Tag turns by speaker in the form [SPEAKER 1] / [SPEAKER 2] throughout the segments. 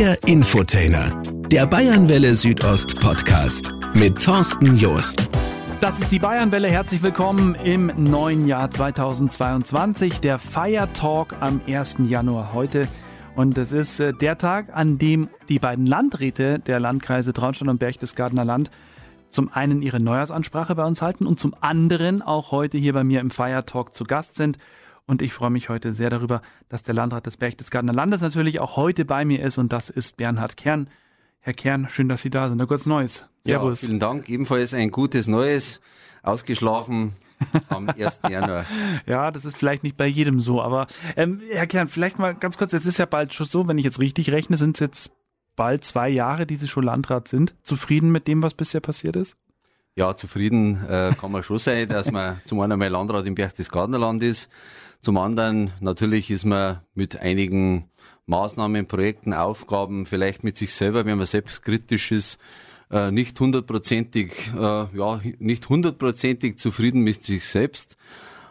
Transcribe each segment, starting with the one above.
[SPEAKER 1] Der Infotainer, der Bayernwelle Südost Podcast mit Thorsten Joost.
[SPEAKER 2] Das ist die Bayernwelle. Herzlich willkommen im neuen Jahr 2022. Der Feiertalk am 1. Januar heute. Und es ist äh, der Tag, an dem die beiden Landräte der Landkreise Traunstein und Berchtesgadener Land zum einen ihre Neujahrsansprache bei uns halten und zum anderen auch heute hier bei mir im Feiertalk zu Gast sind. Und ich freue mich heute sehr darüber, dass der Landrat des Berchtesgadener Landes natürlich auch heute bei mir ist und das ist Bernhard Kern. Herr Kern, schön, dass Sie da sind. Ein kurz Neues.
[SPEAKER 3] Servus. Ja, vielen Dank. Ebenfalls ein gutes Neues. Ausgeschlafen am 1. Januar.
[SPEAKER 2] ja, das ist vielleicht nicht bei jedem so, aber ähm, Herr Kern, vielleicht mal ganz kurz, es ist ja bald schon so, wenn ich jetzt richtig rechne, sind es jetzt bald zwei Jahre, die Sie schon Landrat sind. Zufrieden mit dem, was bisher passiert ist?
[SPEAKER 3] Ja, zufrieden äh, kann man schon sein, dass man zum einen mal Landrat im Berchtesgadener Land ist. Zum anderen natürlich ist man mit einigen Maßnahmen, Projekten, Aufgaben, vielleicht mit sich selber, wenn man selbstkritisch ist, äh, nicht hundertprozentig, äh, ja, nicht hundertprozentig zufrieden mit sich selbst.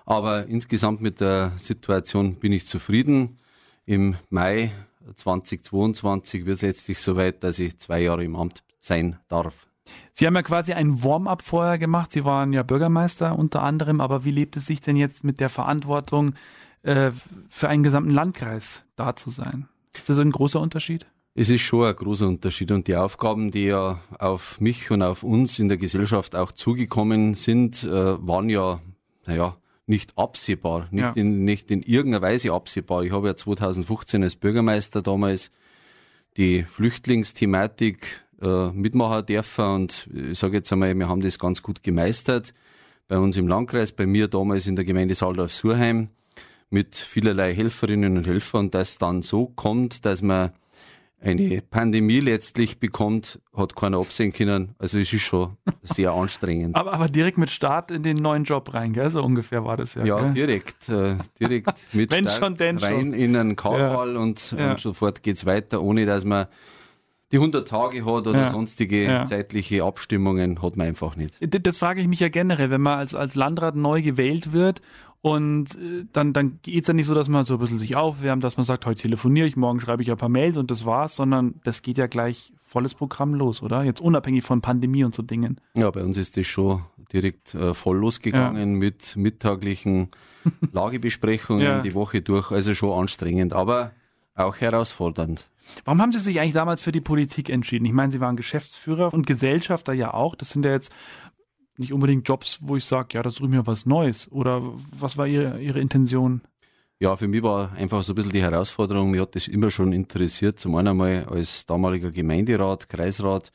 [SPEAKER 3] Aber insgesamt mit der Situation bin ich zufrieden. Im Mai 2022 wird es letztlich soweit, dass ich zwei Jahre im Amt sein darf.
[SPEAKER 2] Sie haben ja quasi ein Warm-up vorher gemacht. Sie waren ja Bürgermeister unter anderem. Aber wie lebt es sich denn jetzt mit der Verantwortung äh, für einen gesamten Landkreis da zu sein? Ist das ein großer Unterschied?
[SPEAKER 3] Es ist schon ein großer Unterschied und die Aufgaben, die ja auf mich und auf uns in der Gesellschaft auch zugekommen sind, äh, waren ja, naja, nicht absehbar, nicht, ja. in, nicht in irgendeiner Weise absehbar. Ich habe ja 2015 als Bürgermeister damals die Flüchtlingsthematik äh, mitmachen dürfen. Und ich sage jetzt einmal, wir haben das ganz gut gemeistert. Bei uns im Landkreis, bei mir damals in der Gemeinde Saldorf-Surheim mit vielerlei Helferinnen und Helfern. Und das dann so kommt, dass man eine Pandemie letztlich bekommt, hat keiner absehen können. Also es ist schon sehr anstrengend.
[SPEAKER 2] aber, aber direkt mit Start in den neuen Job rein, gell? so ungefähr war das ja.
[SPEAKER 3] Ja,
[SPEAKER 2] gell?
[SPEAKER 3] direkt. Äh, direkt mit
[SPEAKER 2] Wenn Start schon, denn
[SPEAKER 3] rein
[SPEAKER 2] schon.
[SPEAKER 3] in einen K-Fall ja. und, ja. und sofort geht's weiter, ohne dass man die 100 Tage hat oder ja. sonstige ja. zeitliche Abstimmungen hat man einfach nicht.
[SPEAKER 2] Das frage ich mich ja generell, wenn man als, als Landrat neu gewählt wird und äh, dann, dann geht es ja nicht so, dass man so ein bisschen sich aufwärmt, dass man sagt, heute telefoniere ich, morgen schreibe ich ein paar Mails und das war's, sondern das geht ja gleich volles Programm los, oder? Jetzt unabhängig von Pandemie und so Dingen.
[SPEAKER 3] Ja, bei uns ist das schon direkt äh, voll losgegangen ja. mit mittaglichen Lagebesprechungen ja. die Woche durch, also schon anstrengend, aber auch herausfordernd.
[SPEAKER 2] Warum haben Sie sich eigentlich damals für die Politik entschieden? Ich meine, Sie waren Geschäftsführer und Gesellschafter ja auch. Das sind ja jetzt nicht unbedingt Jobs, wo ich sage, ja, das ich mir was Neues. Oder was war Ihre, Ihre Intention?
[SPEAKER 3] Ja, für mich war einfach so ein bisschen die Herausforderung, mir hat das immer schon interessiert, zum einen einmal als damaliger Gemeinderat, Kreisrat,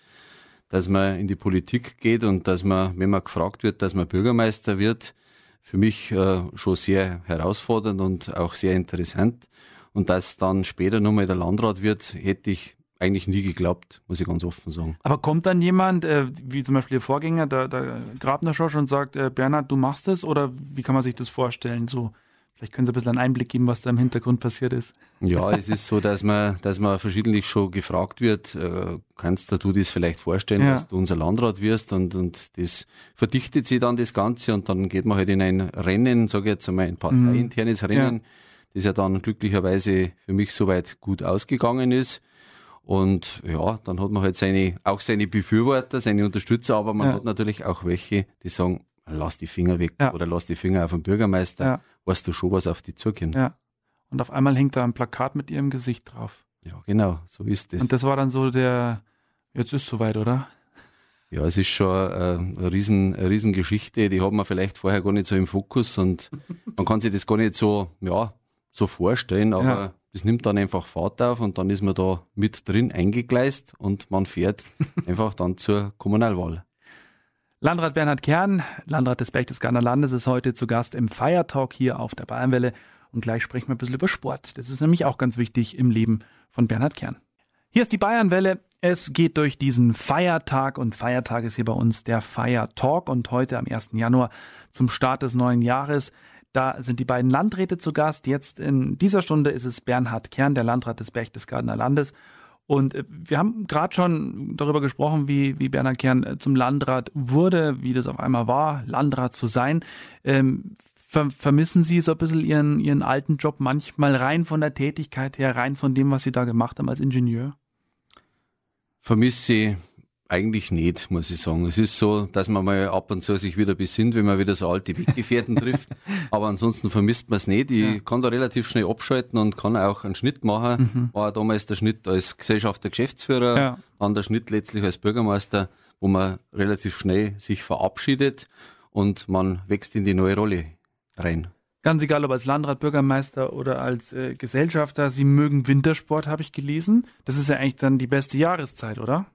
[SPEAKER 3] dass man in die Politik geht und dass man, wenn man gefragt wird, dass man Bürgermeister wird, für mich äh, schon sehr herausfordernd und auch sehr interessant. Und dass dann später nochmal der Landrat wird, hätte ich eigentlich nie geglaubt, muss ich ganz offen sagen.
[SPEAKER 2] Aber kommt dann jemand, äh, wie zum Beispiel Ihr Vorgänger, der, der Grabner Schorsch, und sagt, äh, Bernhard, du machst es? Oder wie kann man sich das vorstellen? So, vielleicht können Sie ein bisschen einen Einblick geben, was da im Hintergrund passiert ist.
[SPEAKER 3] Ja, es ist so, dass man, dass man verschiedentlich schon gefragt wird, äh, kannst du dir das vielleicht vorstellen, ja. dass du unser Landrat wirst? Und, und das verdichtet sich dann das Ganze und dann geht man halt in ein Rennen, sage ich jetzt einmal, ein parteiinternes mhm. Rennen. Ja das ja dann glücklicherweise für mich soweit gut ausgegangen ist. Und ja, dann hat man halt seine, auch seine Befürworter, seine Unterstützer, aber man ja. hat natürlich auch welche, die sagen, lass die Finger weg ja. oder lass die Finger auf den Bürgermeister, ja. weißt du schon, was auf die zukommt.
[SPEAKER 2] Ja. Und auf einmal hängt da ein Plakat mit ihrem Gesicht drauf.
[SPEAKER 3] Ja, genau, so ist es.
[SPEAKER 2] Und das war dann so der, jetzt ist soweit, oder?
[SPEAKER 3] Ja, es ist schon äh, eine, riesen, eine Riesengeschichte, die hat man vielleicht vorher gar nicht so im Fokus und man kann sich das gar nicht so, ja, so vorstellen, aber ja. das nimmt dann einfach Fahrt auf und dann ist man da mit drin eingegleist und man fährt einfach dann zur Kommunalwahl.
[SPEAKER 2] Landrat Bernhard Kern, Landrat des Berchtesgadener Landes, ist heute zu Gast im Feiertalk hier auf der Bayernwelle. Und gleich sprechen wir ein bisschen über Sport. Das ist nämlich auch ganz wichtig im Leben von Bernhard Kern. Hier ist die Bayernwelle. Es geht durch diesen Feiertag und Feiertag ist hier bei uns der Feiertalk und heute am 1. Januar zum Start des neuen Jahres da sind die beiden Landräte zu Gast. Jetzt in dieser Stunde ist es Bernhard Kern, der Landrat des Berchtesgadener Landes. Und äh, wir haben gerade schon darüber gesprochen, wie, wie Bernhard Kern äh, zum Landrat wurde, wie das auf einmal war, Landrat zu sein. Ähm, ver vermissen Sie so ein bisschen Ihren, Ihren alten Job manchmal rein von der Tätigkeit her, rein von dem, was Sie da gemacht haben als Ingenieur?
[SPEAKER 3] Vermisse eigentlich nicht, muss ich sagen. Es ist so, dass man mal ab und zu sich wieder besinnt, wenn man wieder so alte Weggefährten trifft. Aber ansonsten vermisst man es nicht. Ich ja. kann da relativ schnell abschalten und kann auch einen Schnitt machen. Mhm. War damals der Schnitt als Gesellschafter Geschäftsführer, ja. dann der Schnitt letztlich als Bürgermeister, wo man relativ schnell sich verabschiedet und man wächst in die neue Rolle rein.
[SPEAKER 2] Ganz egal, ob als Landrat, Bürgermeister oder als äh, Gesellschafter, Sie mögen Wintersport, habe ich gelesen. Das ist ja eigentlich dann die beste Jahreszeit, oder?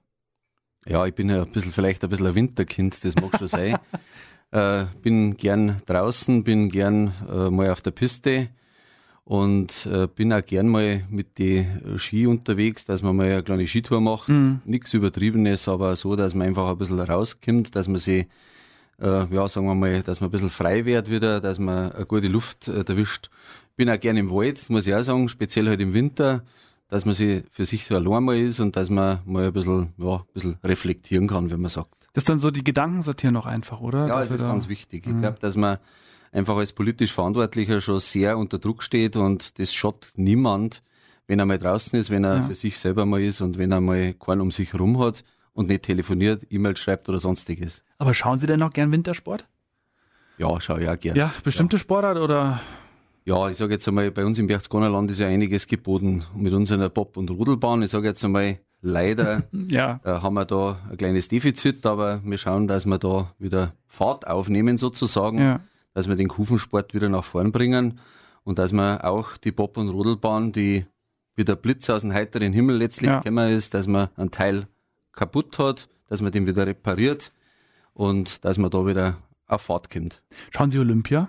[SPEAKER 3] Ja, ich bin ja ein bisschen, vielleicht ein bisschen ein Winterkind, das mag schon sein. Äh, bin gern draußen, bin gern äh, mal auf der Piste und äh, bin auch gern mal mit den Ski unterwegs, dass man mal eine kleine Skitour macht. Mhm. Nichts Übertriebenes, aber so, dass man einfach ein bisschen rauskommt, dass man sich, äh, ja, sagen wir mal, dass man ein bisschen frei wird wieder, dass man eine gute Luft äh, erwischt. Bin auch gern im Wald, muss ich auch sagen, speziell halt im Winter dass man sich für sich so allein mal ist und dass man mal ein bisschen, ja, ein bisschen reflektieren kann, wenn man sagt.
[SPEAKER 2] Das ist dann so die Gedanken sortieren noch einfach, oder?
[SPEAKER 3] Ja, das ist da ganz wichtig. Ich mhm. glaube, dass man einfach als politisch Verantwortlicher schon sehr unter Druck steht und das schaut niemand, wenn er mal draußen ist, wenn er ja. für sich selber mal ist und wenn er mal keinen um sich herum hat und nicht telefoniert, E-Mail schreibt oder sonstiges.
[SPEAKER 2] Aber schauen Sie denn noch gern Wintersport?
[SPEAKER 3] Ja, schaue ich auch gern.
[SPEAKER 2] Ja, bestimmte ja. Sportart oder?
[SPEAKER 3] Ja, ich sage jetzt einmal, bei uns im Berchtesgadenerland ist ja einiges geboten mit unserer Bob- und Rudelbahn. Ich sage jetzt einmal, leider ja. äh, haben wir da ein kleines Defizit, aber wir schauen, dass wir da wieder Fahrt aufnehmen sozusagen, ja. dass wir den Kufensport wieder nach vorn bringen und dass wir auch die Bob- und Rudelbahn, die wie der Blitz aus dem heiteren Himmel letztlich ja. gekommen ist, dass man einen Teil kaputt hat, dass man den wieder repariert und dass man da wieder auf Fahrt kommt.
[SPEAKER 2] Schauen Sie Olympia?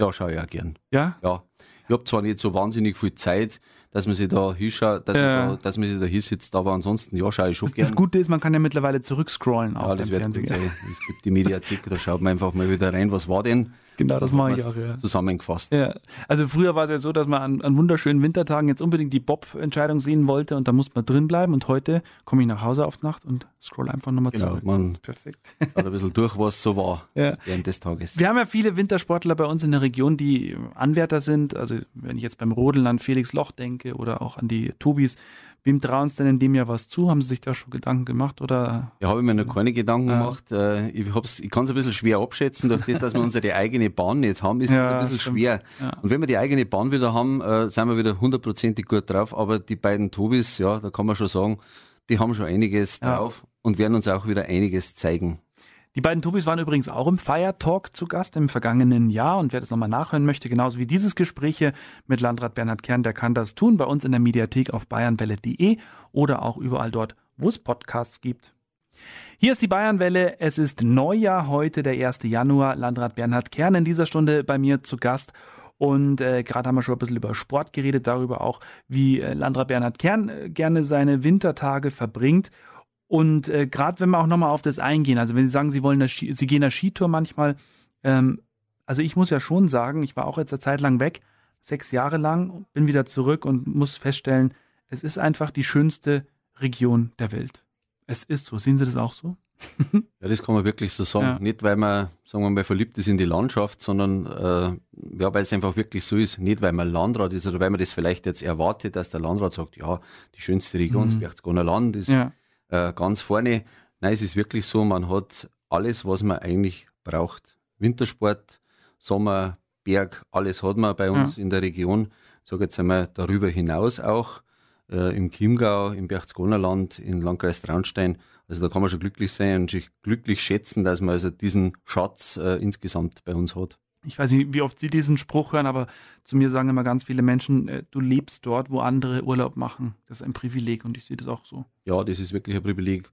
[SPEAKER 3] Ja, schaue ich auch gern.
[SPEAKER 2] Ja?
[SPEAKER 3] Ja. Ich habe zwar nicht so wahnsinnig viel Zeit, dass man sich da hinschaut, dass, ja. man, da, dass man sich da hinsitzt, aber ansonsten, ja, schaue ich schon
[SPEAKER 2] das,
[SPEAKER 3] gern.
[SPEAKER 2] Das Gute ist, man kann ja mittlerweile zurückscrollen
[SPEAKER 3] auch ja, das wird Fernsehen. Es gibt die Mediathek, da schaut man einfach mal wieder rein, was war denn?
[SPEAKER 2] Genau, das mache ich auch, ja.
[SPEAKER 3] Zusammengefasst.
[SPEAKER 2] Ja. Also früher war es ja so, dass man an, an wunderschönen Wintertagen jetzt unbedingt die Bob-Entscheidung sehen wollte und da musste man drin bleiben und heute komme ich nach Hause auf Nacht und scroll einfach nochmal
[SPEAKER 3] genau,
[SPEAKER 2] zurück.
[SPEAKER 3] Man perfekt. Hat ein bisschen durch, was so war ja. während des Tages.
[SPEAKER 2] Wir haben ja viele Wintersportler bei uns in der Region, die Anwärter sind. Also wenn ich jetzt beim Rodeln an Felix Loch denke oder auch an die Tobis, Wem trauen Sie denn in dem Jahr was zu? Haben Sie sich da schon Gedanken gemacht? Oder?
[SPEAKER 3] Ja, habe ich mir noch keine Gedanken ja. gemacht. Äh, ich, ich kann es ein bisschen schwer abschätzen. Durch das, dass wir unsere eigene Bahn nicht haben, ist ja, das ein bisschen stimmt. schwer. Ja. Und wenn wir die eigene Bahn wieder haben, äh, sind wir wieder hundertprozentig gut drauf. Aber die beiden Tobis, ja, da kann man schon sagen, die haben schon einiges drauf und werden uns auch wieder einiges zeigen.
[SPEAKER 2] Die beiden Tobis waren übrigens auch im Fire Talk zu Gast im vergangenen Jahr und wer das nochmal nachhören möchte, genauso wie dieses Gespräch mit Landrat Bernhard Kern, der kann das tun bei uns in der Mediathek auf bayernwelle.de oder auch überall dort, wo es Podcasts gibt. Hier ist die Bayernwelle. Es ist Neujahr heute, der 1. Januar. Landrat Bernhard Kern in dieser Stunde bei mir zu Gast. Und äh, gerade haben wir schon ein bisschen über Sport geredet, darüber auch, wie äh, Landrat Bernhard Kern äh, gerne seine Wintertage verbringt. Und äh, gerade wenn wir auch nochmal auf das eingehen, also wenn Sie sagen, Sie wollen, Ski, Sie gehen der Skitour manchmal, ähm, also ich muss ja schon sagen, ich war auch jetzt eine Zeit lang weg, sechs Jahre lang, bin wieder zurück und muss feststellen, es ist einfach die schönste Region der Welt. Es ist so. Sehen Sie das auch so?
[SPEAKER 3] ja, das kann man wirklich so sagen. Ja. Nicht, weil man, sagen wir mal, verliebt ist in die Landschaft, sondern äh, ja, weil es einfach wirklich so ist. Nicht, weil man Landrat ist oder weil man das vielleicht jetzt erwartet, dass der Landrat sagt, ja, die schönste Region mhm. Berchtesgadener Land, ist ja äh, ganz vorne. Nein, es ist wirklich so, man hat alles, was man eigentlich braucht. Wintersport, Sommer, Berg, alles hat man bei uns ja. in der Region. Ich sage jetzt einmal darüber hinaus auch äh, im Chiemgau, im Berchtesgadenerland, im Landkreis Traunstein. Also da kann man schon glücklich sein und sich glücklich schätzen, dass man also diesen Schatz äh, insgesamt bei uns hat
[SPEAKER 2] ich weiß nicht, wie oft Sie diesen Spruch hören, aber zu mir sagen immer ganz viele Menschen, äh, du lebst dort, wo andere Urlaub machen. Das ist ein Privileg und ich sehe das auch so.
[SPEAKER 3] Ja, das ist wirklich ein Privileg.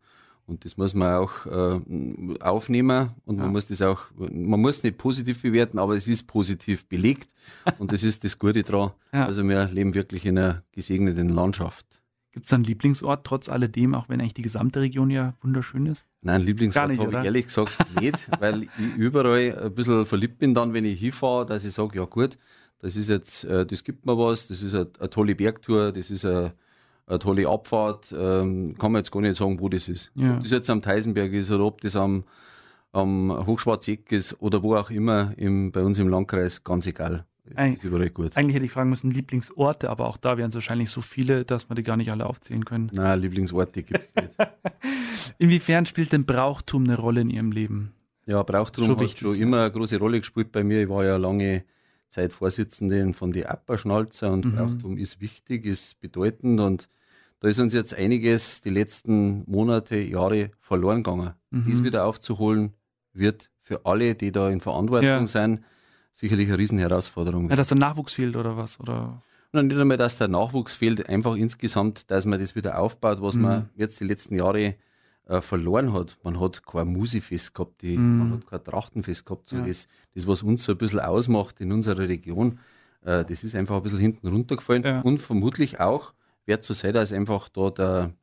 [SPEAKER 3] Und das muss man auch äh, aufnehmen und ja. man muss das auch, man muss nicht positiv bewerten, aber es ist positiv belegt und das ist das Gute daran. Ja. Also wir leben wirklich in einer gesegneten Landschaft.
[SPEAKER 2] Gibt es einen Lieblingsort trotz alledem, auch wenn eigentlich die gesamte Region ja wunderschön ist?
[SPEAKER 3] Nein, Lieblingsort habe ich ehrlich gesagt nicht, weil ich überall ein bisschen verliebt bin dann, wenn ich hinfahre, dass ich sage, ja gut, das ist jetzt, äh, das gibt mir was, das ist eine, eine tolle Bergtour, das ist eine, eine tolle Abfahrt, ähm, kann man jetzt gar nicht sagen, wo das ist. Ja. Ob das jetzt am Theisenberg ist oder ob das am, am Hochschwarzeck ist oder wo auch immer im, bei uns im Landkreis, ganz egal.
[SPEAKER 2] ist überall gut. Eigentlich hätte ich fragen müssen, Lieblingsorte, aber auch da wären es wahrscheinlich so viele, dass wir die gar nicht alle aufzählen können.
[SPEAKER 3] Nein, Lieblingsorte gibt es nicht.
[SPEAKER 2] Inwiefern spielt denn Brauchtum eine Rolle in Ihrem Leben?
[SPEAKER 3] Ja, Brauchtum schon hat schon immer eine große Rolle gespielt bei mir. Ich war ja lange Zeit Vorsitzende von die Apperschnalzer und mhm. Brauchtum ist wichtig, ist bedeutend und da ist uns jetzt einiges die letzten Monate, Jahre verloren gegangen. Mhm. Dies wieder aufzuholen, wird für alle, die da in Verantwortung ja. sind, sicherlich eine Riesenherausforderung.
[SPEAKER 2] Ja, dass der Nachwuchs fehlt oder was? Oder?
[SPEAKER 3] Und nicht einmal, dass der Nachwuchs fehlt, einfach insgesamt, dass man das wieder aufbaut, was mhm. man jetzt die letzten Jahre äh, verloren hat. Man hat kein Musifest gehabt, die, mm. man hat kein Trachtenfest gehabt. So ja. das, das, was uns so ein bisschen ausmacht in unserer Region, äh, das ist einfach ein bisschen hinten runtergefallen. Ja. Und vermutlich auch wird so sein, dass einfach da der,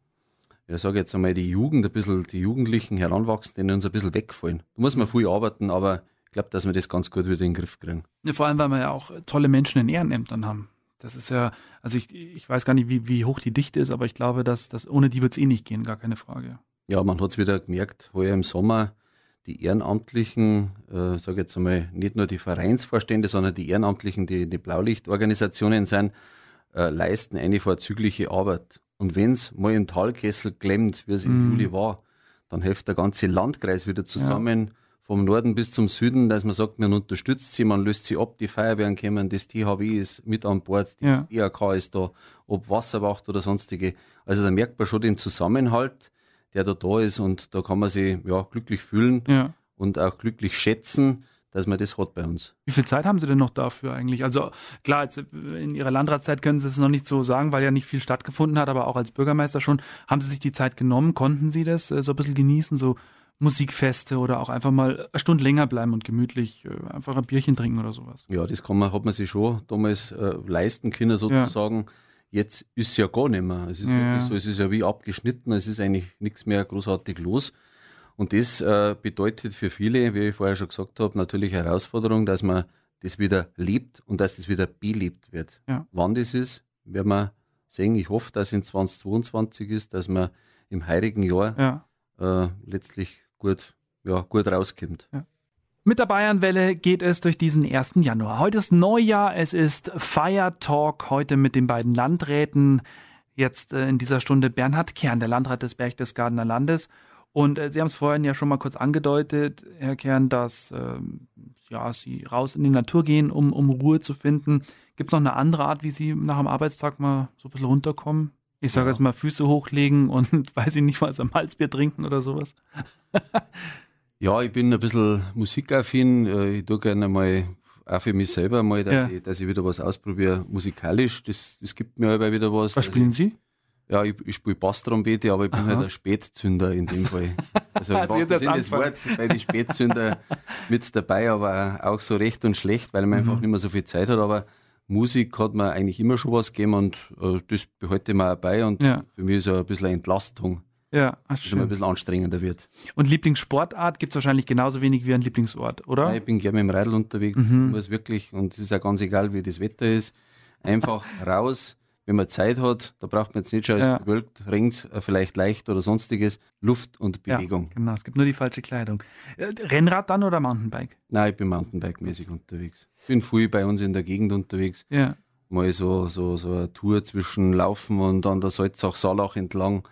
[SPEAKER 3] ja, sage jetzt einmal, die Jugend, ein bisschen, die Jugendlichen Heranwachsenden uns ein bisschen wegfallen. Da muss man viel arbeiten, aber ich glaube, dass wir das ganz gut wieder in den Griff kriegen.
[SPEAKER 2] Ja, vor allem, weil wir ja auch tolle Menschen in Ehrenämtern haben. Das ist ja, also ich, ich weiß gar nicht, wie, wie hoch die Dichte ist, aber ich glaube, dass, dass ohne die wird es eh nicht gehen, gar keine Frage.
[SPEAKER 3] Ja, man hat es wieder gemerkt, wo ja im Sommer die Ehrenamtlichen, äh, sage jetzt einmal, nicht nur die Vereinsvorstände, sondern die Ehrenamtlichen, die die Blaulichtorganisationen sind, äh, leisten eine vorzügliche Arbeit. Und wenn es mal im Talkessel klemmt, wie es im mm. Juli war, dann hilft der ganze Landkreis wieder zusammen, ja. vom Norden bis zum Süden, dass man sagt, man unterstützt sie, man löst sie ab, die Feuerwehren kommen, das THW ist mit an Bord, die ja. IAK ist da, ob Wasserwacht oder sonstige. Also da merkt man schon den Zusammenhalt der da da ist und da kann man sich ja, glücklich fühlen ja. und auch glücklich schätzen, dass man das hat bei uns.
[SPEAKER 2] Wie viel Zeit haben Sie denn noch dafür eigentlich? Also klar, jetzt in Ihrer Landratszeit können Sie es noch nicht so sagen, weil ja nicht viel stattgefunden hat, aber auch als Bürgermeister schon. Haben Sie sich die Zeit genommen? Konnten Sie das äh, so ein bisschen genießen, so Musikfeste oder auch einfach mal eine Stunde länger bleiben und gemütlich äh, einfach ein Bierchen trinken oder sowas?
[SPEAKER 3] Ja, das kann man, hat man sich schon damals äh, leisten können sozusagen. Ja. Jetzt ist es ja gar nicht mehr. Es ist ja. wirklich so, es ist ja wie abgeschnitten, es ist eigentlich nichts mehr großartig los. Und das äh, bedeutet für viele, wie ich vorher schon gesagt habe, natürlich Herausforderung, dass man das wieder lebt und dass das wieder belebt wird. Ja. Wann das ist, werden wir sehen. Ich hoffe, dass es in 2022 ist, dass man im heurigen Jahr ja. äh, letztlich gut, ja, gut rauskommt. Ja.
[SPEAKER 2] Mit der Bayernwelle geht es durch diesen 1. Januar. Heute ist Neujahr, es ist Fire Talk, heute mit den beiden Landräten. Jetzt äh, in dieser Stunde Bernhard Kern, der Landrat des Berchtesgadener Landes. Und äh, Sie haben es vorhin ja schon mal kurz angedeutet, Herr Kern, dass äh, ja, Sie raus in die Natur gehen, um, um Ruhe zu finden. Gibt es noch eine andere Art, wie Sie nach dem Arbeitstag mal so ein bisschen runterkommen? Ich sage ja. jetzt mal Füße hochlegen und weiß ich nicht was am Malzbier trinken oder sowas.
[SPEAKER 3] Ja, ich bin ein bisschen musikaffin. Äh, ich tue gerne mal auch für mich selber mal, dass, ja. ich, dass ich wieder was ausprobiere, musikalisch. Das, das gibt mir aber wieder was.
[SPEAKER 2] Was spielen Sie?
[SPEAKER 3] Ja, ich, ich spiele Basstrompete, aber ich bin Aha. halt ein Spätzünder in dem Fall. Also, also im Sinne des Wortes bei den Spätzünder mit dabei, aber auch so recht und schlecht, weil man mhm. einfach nicht mehr so viel Zeit hat. Aber Musik hat mir eigentlich immer schon was gegeben und äh, das behalte ich mir auch bei und ja. für mich ist es ein bisschen eine Entlastung. Ja, ach, dass es ein bisschen anstrengender wird.
[SPEAKER 2] Und Lieblingssportart gibt es wahrscheinlich genauso wenig wie ein Lieblingsort, oder?
[SPEAKER 3] Ja, ich bin gerne mit dem Radl unterwegs, mhm. muss wirklich, und es ist ja ganz egal, wie das Wetter ist, einfach raus, wenn man Zeit hat, da braucht man jetzt nicht schon ja. gewölkt, ringt, äh, vielleicht leicht oder sonstiges, Luft und Bewegung.
[SPEAKER 2] Ja, genau, es gibt nur die falsche Kleidung. Äh, Rennrad dann oder Mountainbike?
[SPEAKER 3] Nein, ich bin Mountainbike-mäßig unterwegs. Ich bin viel bei uns in der Gegend unterwegs. Ja. Mal so, so, so eine Tour zwischen Laufen und an der Salzach-Salach entlang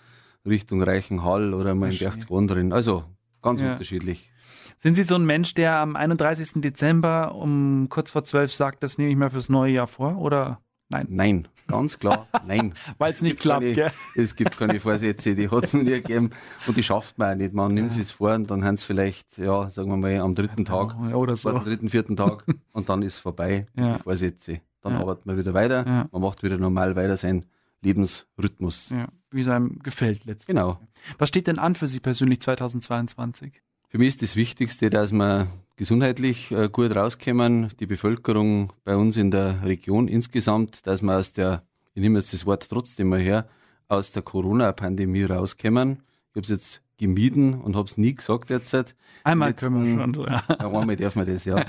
[SPEAKER 3] Richtung Reichenhall oder mal in Berchtesgaden. Also ganz ja. unterschiedlich.
[SPEAKER 2] Sind Sie so ein Mensch, der am 31. Dezember um kurz vor zwölf sagt, das nehme ich mir fürs neue Jahr vor? Oder nein?
[SPEAKER 3] Nein, ganz klar, nein.
[SPEAKER 2] Weil es nicht klappt,
[SPEAKER 3] keine,
[SPEAKER 2] gell?
[SPEAKER 3] Es gibt keine Vorsätze, die hat es nie gegeben und die schafft man auch nicht. Man nimmt ja. es vor und dann haben es vielleicht, ja, sagen wir mal, am dritten Tag
[SPEAKER 2] ja, oder so.
[SPEAKER 3] am dritten, vierten Tag und dann ist es vorbei, ja. die Vorsätze. Dann arbeitet man wieder weiter, man macht wieder normal weiter sein Lebensrhythmus.
[SPEAKER 2] Ja, wie es einem gefällt letztendlich.
[SPEAKER 3] Genau.
[SPEAKER 2] Was steht denn an für Sie persönlich 2022?
[SPEAKER 3] Für mich ist das Wichtigste, dass wir gesundheitlich äh, gut rauskommen, die Bevölkerung bei uns in der Region insgesamt, dass wir aus der, ich nehme jetzt das Wort trotzdem mal her, aus der Corona-Pandemie rauskommen. Ich habe es jetzt gemieden und habe es nie gesagt jetzt.
[SPEAKER 2] Einmal letzten, können wir schon.
[SPEAKER 3] Ja. Einmal darf man das, ja.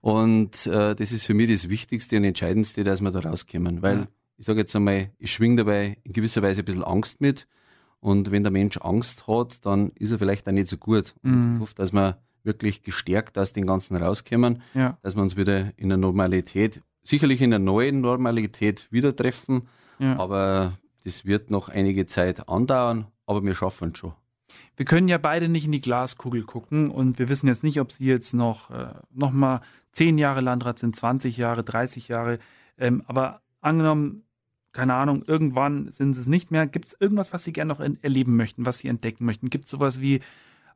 [SPEAKER 3] Und äh, das ist für mich das Wichtigste und Entscheidendste, dass wir da rauskommen. Weil ja ich sage jetzt einmal, ich schwinge dabei in gewisser Weise ein bisschen Angst mit. Und wenn der Mensch Angst hat, dann ist er vielleicht auch nicht so gut. Und mhm. ich hoffe, dass wir wirklich gestärkt aus den Ganzen rauskommen, ja. dass wir uns wieder in der Normalität sicherlich in einer neuen Normalität wieder treffen, ja. aber das wird noch einige Zeit andauern, aber wir schaffen es schon.
[SPEAKER 2] Wir können ja beide nicht in die Glaskugel gucken und wir wissen jetzt nicht, ob Sie jetzt noch, äh, noch mal zehn Jahre Landrat sind, 20 Jahre, 30 Jahre. Ähm, aber angenommen, keine Ahnung, irgendwann sind sie es nicht mehr. Gibt es irgendwas, was Sie gerne noch erleben möchten, was Sie entdecken möchten? Gibt es sowas wie,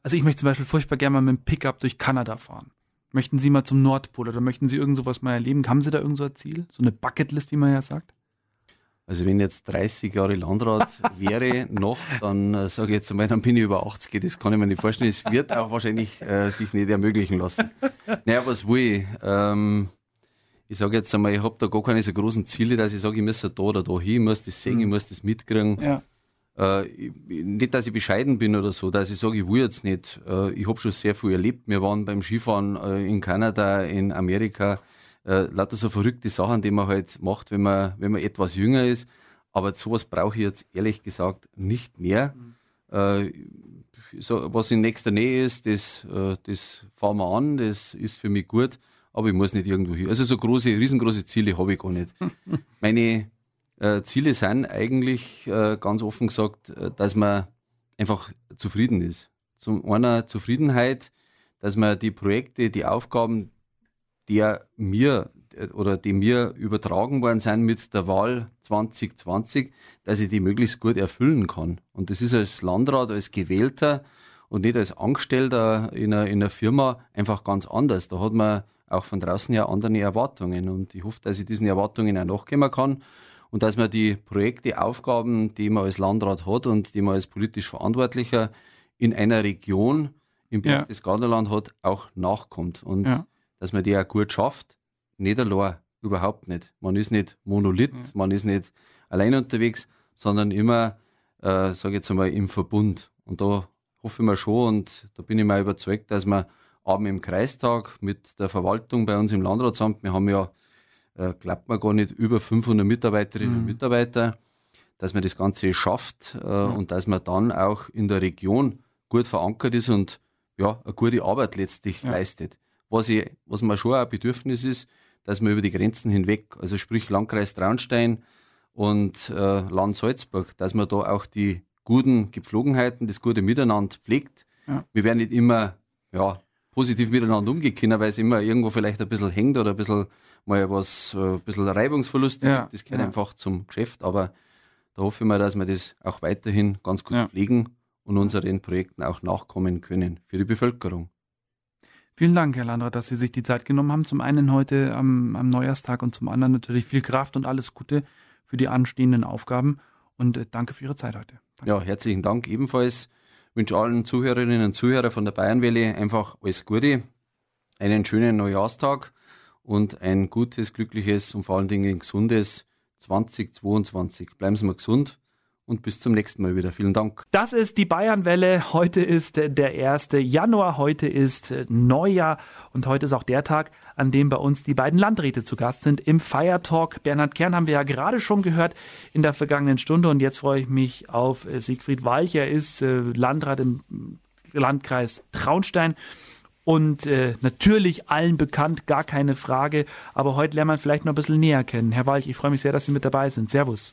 [SPEAKER 2] also ich möchte zum Beispiel furchtbar gerne mal mit dem Pickup durch Kanada fahren. Möchten Sie mal zum Nordpol oder möchten Sie irgend sowas mal erleben? Haben Sie da irgend so ein Ziel? So eine Bucketlist, wie man ja sagt?
[SPEAKER 3] Also wenn jetzt 30 Jahre Landrat wäre noch, dann äh, sage ich jetzt einmal, dann bin ich über 80. Das kann ich mir nicht vorstellen. Es wird auch wahrscheinlich äh, sich nicht ermöglichen lassen. Naja, was will ich? Ähm, ich sage jetzt einmal, ich habe da gar keine so großen Ziele, dass ich sage, ich muss da oder da hin, ich muss das sehen, ich mhm. muss das mitkriegen. Ja. Äh, nicht, dass ich bescheiden bin oder so, dass ich sage, ich will jetzt nicht. Äh, ich habe schon sehr viel erlebt. Wir waren beim Skifahren äh, in Kanada, in Amerika. Äh, lauter so verrückte Sachen, die man halt macht, wenn man, wenn man etwas jünger ist. Aber sowas brauche ich jetzt ehrlich gesagt nicht mehr. Mhm. Äh, so, was in nächster Nähe ist, das, äh, das fahren wir an, das ist für mich gut aber ich muss nicht irgendwo hin. Also so große, riesengroße Ziele habe ich gar nicht. Meine äh, Ziele sind eigentlich äh, ganz offen gesagt, äh, dass man einfach zufrieden ist. Zum einer Zufriedenheit, dass man die Projekte, die Aufgaben, die mir äh, oder die mir übertragen worden sind mit der Wahl 2020, dass ich die möglichst gut erfüllen kann. Und das ist als Landrat, als Gewählter und nicht als Angestellter in einer, in einer Firma einfach ganz anders. Da hat man auch von draußen ja andere Erwartungen. Und ich hoffe, dass ich diesen Erwartungen auch nachkommen kann und dass man die Projekte, Aufgaben, die man als Landrat hat und die man als politisch Verantwortlicher in einer Region im Bereich ja. des Gartenland hat, auch nachkommt. Und ja. dass man die auch gut schafft, nicht allein, überhaupt nicht. Man ist nicht Monolith, ja. man ist nicht allein unterwegs, sondern immer, äh, sage ich jetzt einmal, im Verbund. Und da hoffe ich mir schon und da bin ich mir überzeugt, dass man Abend im Kreistag mit der Verwaltung bei uns im Landratsamt. Wir haben ja, äh, glaubt man gar nicht, über 500 Mitarbeiterinnen mhm. und Mitarbeiter, dass man das Ganze schafft äh, mhm. und dass man dann auch in der Region gut verankert ist und ja, eine gute Arbeit letztlich ja. leistet. Was, ich, was mir schon ein Bedürfnis ist, dass man über die Grenzen hinweg, also sprich Landkreis Traunstein und äh, Land Salzburg, dass man da auch die guten Gepflogenheiten, das gute Miteinander pflegt. Ja. Wir werden nicht immer ja, positiv miteinander umgehen können, weil es immer irgendwo vielleicht ein bisschen hängt oder ein bisschen mal was, äh, ein bisschen Reibungsverlust ja, Das gehört ja. einfach zum Geschäft, aber da hoffe ich mal, dass wir das auch weiterhin ganz gut ja. pflegen und unseren Projekten auch nachkommen können für die Bevölkerung.
[SPEAKER 2] Vielen Dank, Herr Landrat, dass Sie sich die Zeit genommen haben. Zum einen heute am, am Neujahrstag und zum anderen natürlich viel Kraft und alles Gute für die anstehenden Aufgaben. Und äh, danke für Ihre Zeit heute. Danke.
[SPEAKER 3] Ja, herzlichen Dank ebenfalls wünsche allen Zuhörerinnen und Zuhörern von der Bayernwelle einfach alles Gute, einen schönen Neujahrstag und ein gutes, glückliches und vor allen Dingen gesundes 2022. Bleiben Sie mal gesund und bis zum nächsten Mal wieder. Vielen Dank.
[SPEAKER 2] Das ist die Bayernwelle. Heute ist der 1. Januar, heute ist Neujahr und heute ist auch der Tag, an dem bei uns die beiden Landräte zu Gast sind im Feiertalk. Bernhard Kern haben wir ja gerade schon gehört in der vergangenen Stunde und jetzt freue ich mich auf Siegfried Walch. Er ist äh, Landrat im Landkreis Traunstein und äh, natürlich allen bekannt, gar keine Frage. Aber heute lernt man vielleicht noch ein bisschen näher kennen. Herr Walch, ich freue mich sehr, dass Sie mit dabei sind. Servus.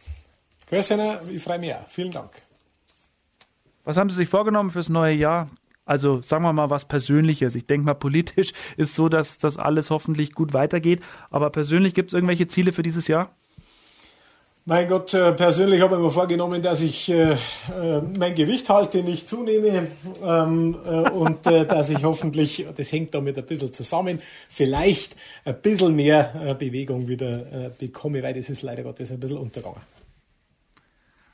[SPEAKER 4] Grüß ich freue mich auch. Vielen Dank.
[SPEAKER 2] Was haben Sie sich vorgenommen fürs neue Jahr? Also sagen wir mal was Persönliches. Ich denke mal, politisch ist so, dass das alles hoffentlich gut weitergeht. Aber persönlich gibt es irgendwelche Ziele für dieses Jahr?
[SPEAKER 4] Mein Gott, äh, persönlich habe ich mir vorgenommen, dass ich äh, äh, mein Gewicht halte, nicht zunehme ähm, äh, und äh, dass ich hoffentlich, das hängt damit ein bisschen zusammen, vielleicht ein bisschen mehr äh, Bewegung wieder bekomme, weil das ist leider Gottes ein bisschen untergegangen.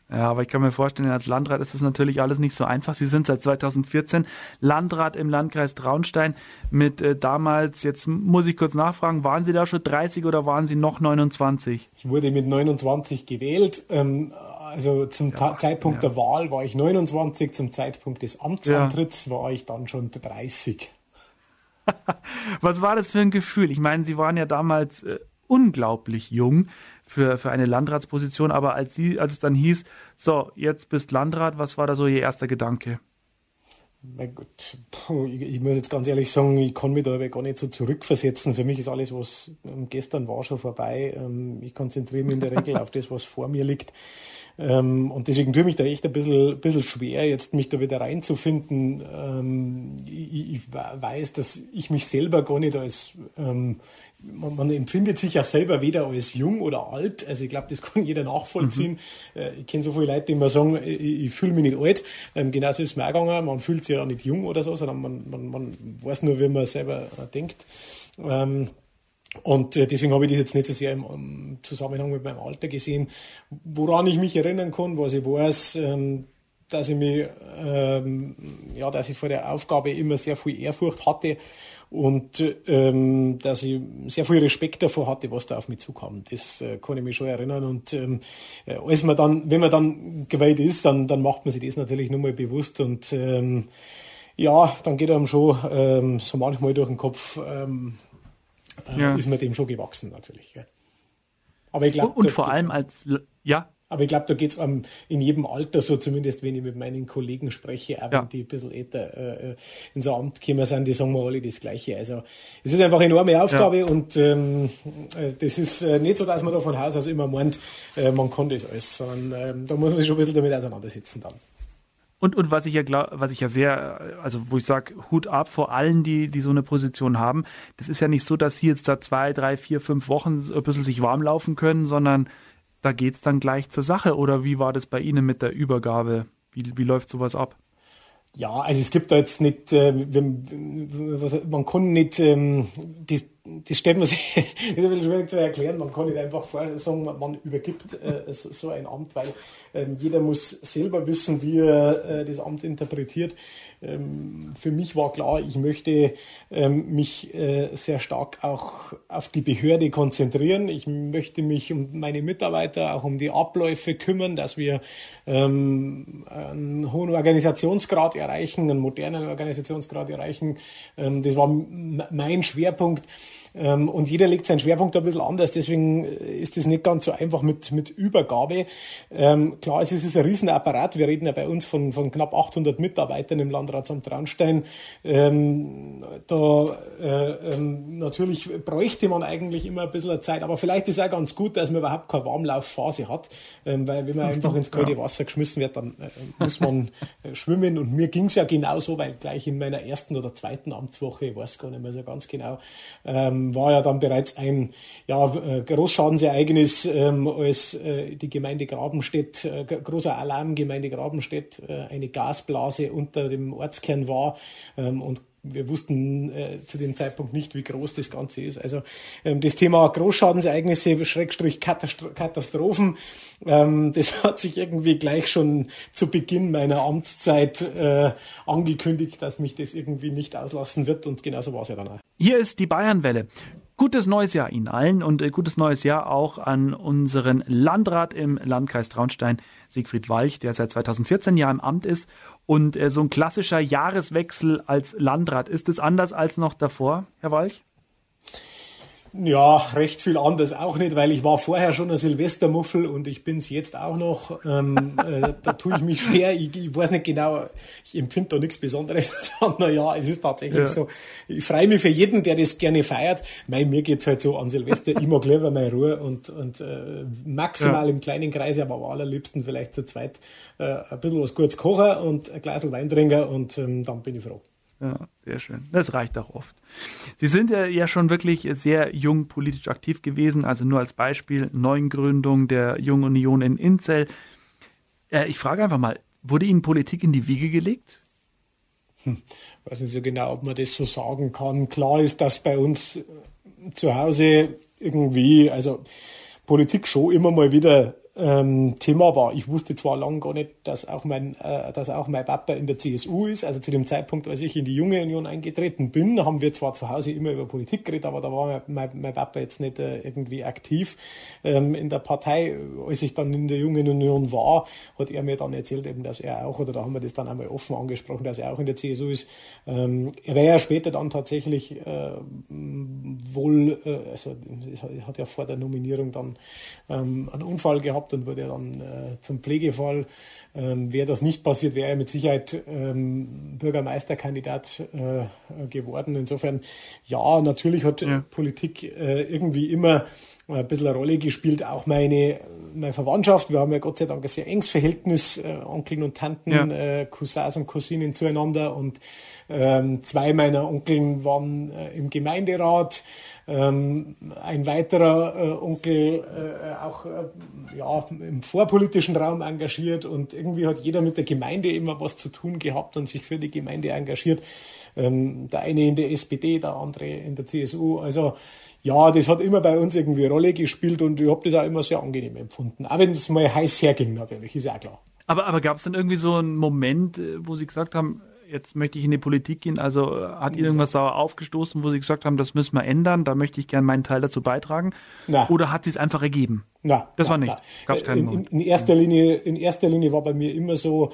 [SPEAKER 2] Ja, aber ich kann mir vorstellen, als Landrat ist das natürlich alles nicht so einfach. Sie sind seit 2014 Landrat im Landkreis Traunstein mit äh, damals, jetzt muss ich kurz nachfragen, waren Sie da schon 30 oder waren Sie noch 29?
[SPEAKER 4] Ich wurde mit 29 gewählt. Ähm, also zum ja, Zeitpunkt ja. der Wahl war ich 29, zum Zeitpunkt des Amtsantritts ja. war ich dann schon 30.
[SPEAKER 2] Was war das für ein Gefühl? Ich meine, Sie waren ja damals äh, unglaublich jung für, für eine Landratsposition. Aber als, sie, als es dann hieß, so, jetzt bist Landrat, was war da so Ihr erster Gedanke?
[SPEAKER 4] Gott, ich, ich, muss jetzt ganz ehrlich sagen, ich kann mich da aber gar nicht so zurückversetzen. Für mich ist alles, was ähm, gestern war, schon vorbei. Ähm, ich konzentriere mich in der Regel auf das, was vor mir liegt. Ähm, und deswegen tue ich mich da echt ein bisschen, bisschen schwer, jetzt mich da wieder reinzufinden. Ähm, ich, ich, weiß, dass ich mich selber gar nicht als, ähm, man, man, empfindet sich ja selber weder als jung oder alt. Also ich glaube, das kann jeder nachvollziehen. Mhm. Äh, ich kenne so viele Leute, die immer sagen, ich, ich fühle mich nicht alt. Ähm, genauso ist es mir auch gegangen. Man fühlt sich ja nicht jung oder so, sondern man, man, man weiß nur, wie man selber denkt. Ähm, und äh, deswegen habe ich das jetzt nicht so sehr im, Zusammenhang mit meinem Alter gesehen. Woran ich mich erinnern kann, was ich weiß, ähm, dass ich mich, ähm, ja, dass ich vor der Aufgabe immer sehr viel Ehrfurcht hatte und ähm, dass ich sehr viel Respekt davor hatte, was da auf mich zukam. Das äh, kann ich mich schon erinnern. Und äh, als man dann, wenn man dann geweiht ist, dann, dann macht man sich das natürlich nochmal bewusst und ja, dann geht einem schon so manchmal durch den Kopf, ja. ist man dem schon gewachsen natürlich. Ja.
[SPEAKER 2] Aber ich glaube, und, und vor allem als ja.
[SPEAKER 4] Aber ich glaube, da geht es um, in jedem Alter so, zumindest wenn ich mit meinen Kollegen spreche, auch ja. wenn die ein bisschen älter äh, äh in so Amt gekommen sind, die sagen mir alle das Gleiche. Also es ist einfach eine enorme Aufgabe ja. und ähm, äh, das ist äh, nicht so, dass man da von Haus aus immer meint, äh, man kann das alles, sondern ähm, da muss man sich schon ein bisschen damit auseinandersetzen dann.
[SPEAKER 2] Und, und was ich ja glaub, was ich ja sehr, also wo ich sage, Hut ab vor allen, die, die so eine Position haben. Das ist ja nicht so, dass sie jetzt da zwei, drei, vier, fünf Wochen ein bisschen sich warm laufen können, sondern da geht es dann gleich zur Sache. Oder wie war das bei Ihnen mit der Übergabe? Wie, wie läuft sowas ab?
[SPEAKER 4] Ja, also es gibt da jetzt nicht, äh, man kann nicht, ähm, das, das stellt man sich, das ist ein schwierig zu erklären, man kann nicht einfach vorher sagen, man übergibt äh, so ein Amt, weil ähm, jeder muss selber wissen, wie er äh, das Amt interpretiert. Ähm, für mich war klar, ich möchte ähm, mich äh, sehr stark auch auf die Behörde konzentrieren. Ich möchte mich um meine Mitarbeiter, auch um die Abläufe kümmern, dass wir ähm, einen hohen Organisationsgrad erreichen, einen modernen Organisationsgrad erreichen. Das war mein Schwerpunkt. Ähm, und jeder legt seinen Schwerpunkt ein bisschen anders. Deswegen äh, ist es nicht ganz so einfach mit, mit Übergabe. Ähm, klar, es ist ein Riesenapparat. Wir reden ja bei uns von, von knapp 800 Mitarbeitern im Landratsamt Traunstein. Ähm, da äh, natürlich bräuchte man eigentlich immer ein bisschen Zeit. Aber vielleicht ist es auch ganz gut, dass man überhaupt keine Warmlaufphase hat. Weil wenn man einfach ins kalte Wasser geschmissen wird, dann äh, muss man schwimmen. Und mir ging es ja genauso, weil gleich in meiner ersten oder zweiten Amtswoche, ich weiß gar nicht mehr so ganz genau, ähm, war ja dann bereits ein ja, äh, Großschadensereignis, ähm, als äh, die Gemeinde Grabenstedt, äh, großer Alarm, Gemeinde Grabenstedt, äh, eine Gasblase unter dem Ortskern war ähm, und wir wussten äh, zu dem Zeitpunkt nicht, wie groß das Ganze ist. Also ähm, das Thema Großschadensereignisse, Schrägstrich Katastrophen, ähm, das hat sich irgendwie gleich schon zu Beginn meiner Amtszeit äh, angekündigt, dass mich das irgendwie nicht auslassen wird und genauso war es ja dann auch.
[SPEAKER 2] Hier ist die Bayernwelle. Gutes neues Jahr Ihnen allen und äh, gutes neues Jahr auch an unseren Landrat im Landkreis Traunstein, Siegfried Walch, der seit 2014 Jahr im Amt ist. Und äh, so ein klassischer Jahreswechsel als Landrat, ist es anders als noch davor, Herr Walch?
[SPEAKER 4] Ja, recht viel anders auch nicht, weil ich war vorher schon ein Silvestermuffel und ich bin es jetzt auch noch. Ähm, äh, da tue ich mich schwer. Ich, ich, weiß nicht genau, ich empfinde da nichts Besonderes, sondern ja, es ist tatsächlich ja. so. Ich freue mich für jeden, der das gerne feiert. Mei, mir geht's halt so an Silvester immer lieber meine Ruhe und, und äh, maximal ja. im kleinen Kreis, aber am allerliebsten vielleicht zu zweit äh, ein bisschen was kurz kochen und ein Glas Wein trinken und ähm, dann bin ich froh.
[SPEAKER 2] Ja, sehr schön. Das reicht auch oft. Sie sind ja schon wirklich sehr jung politisch aktiv gewesen, also nur als Beispiel Neugründung der Jungen Union in Inzell. Äh, ich frage einfach mal, wurde Ihnen Politik in die Wiege gelegt?
[SPEAKER 4] Hm, weiß nicht so genau, ob man das so sagen kann. Klar ist, dass bei uns zu Hause irgendwie, also Politik schon immer mal wieder ähm, Thema war. Ich wusste zwar lange gar nicht, dass auch mein, äh, dass auch mein Papa in der CSU ist. Also zu dem Zeitpunkt, als ich in die Junge Union eingetreten bin, haben wir zwar zu Hause immer über Politik geredet, aber da war mein, mein Papa jetzt nicht äh, irgendwie aktiv ähm, in der Partei. Als ich dann in der Jungen Union war, hat er mir dann erzählt, eben, dass er auch, oder da haben wir das dann einmal offen angesprochen, dass er auch in der CSU ist. Ähm, er wäre ja später dann tatsächlich äh, wohl, äh, also er hat ja vor der Nominierung dann ähm, einen Unfall gehabt gehabt und wurde dann äh, zum Pflegefall. Ähm, wäre das nicht passiert, wäre er mit Sicherheit ähm, Bürgermeisterkandidat äh, geworden. Insofern, ja, natürlich hat ja. Politik äh, irgendwie immer ein bisschen eine Rolle gespielt. Auch meine, meine Verwandtschaft, wir haben ja Gott sei Dank ein sehr enges Verhältnis, äh, Onkeln und Tanten, ja. äh, Cousins und Cousinen zueinander und ähm, zwei meiner Onkeln waren äh, im Gemeinderat. Ähm, ein weiterer äh, Onkel äh, auch äh, ja, im vorpolitischen Raum engagiert und irgendwie hat jeder mit der Gemeinde immer was zu tun gehabt und sich für die Gemeinde engagiert. Ähm, der eine in der SPD, der andere in der CSU. Also ja, das hat immer bei uns irgendwie eine Rolle gespielt und ich habe das auch immer sehr angenehm empfunden. Auch wenn es mal heiß herging natürlich, ist ja klar.
[SPEAKER 2] Aber, aber gab es dann irgendwie so einen Moment, äh, wo Sie gesagt haben, jetzt möchte ich in die Politik gehen. Also äh, hat Ihnen irgendwas sauer aufgestoßen, wo Sie gesagt haben, das müssen wir ändern, da möchte ich gerne meinen Teil dazu beitragen? Na. Oder hat sie es einfach ergeben?
[SPEAKER 4] Na,
[SPEAKER 2] das na, war nicht.
[SPEAKER 4] Gab's keinen in, in, erster Linie, in erster Linie war bei mir immer so,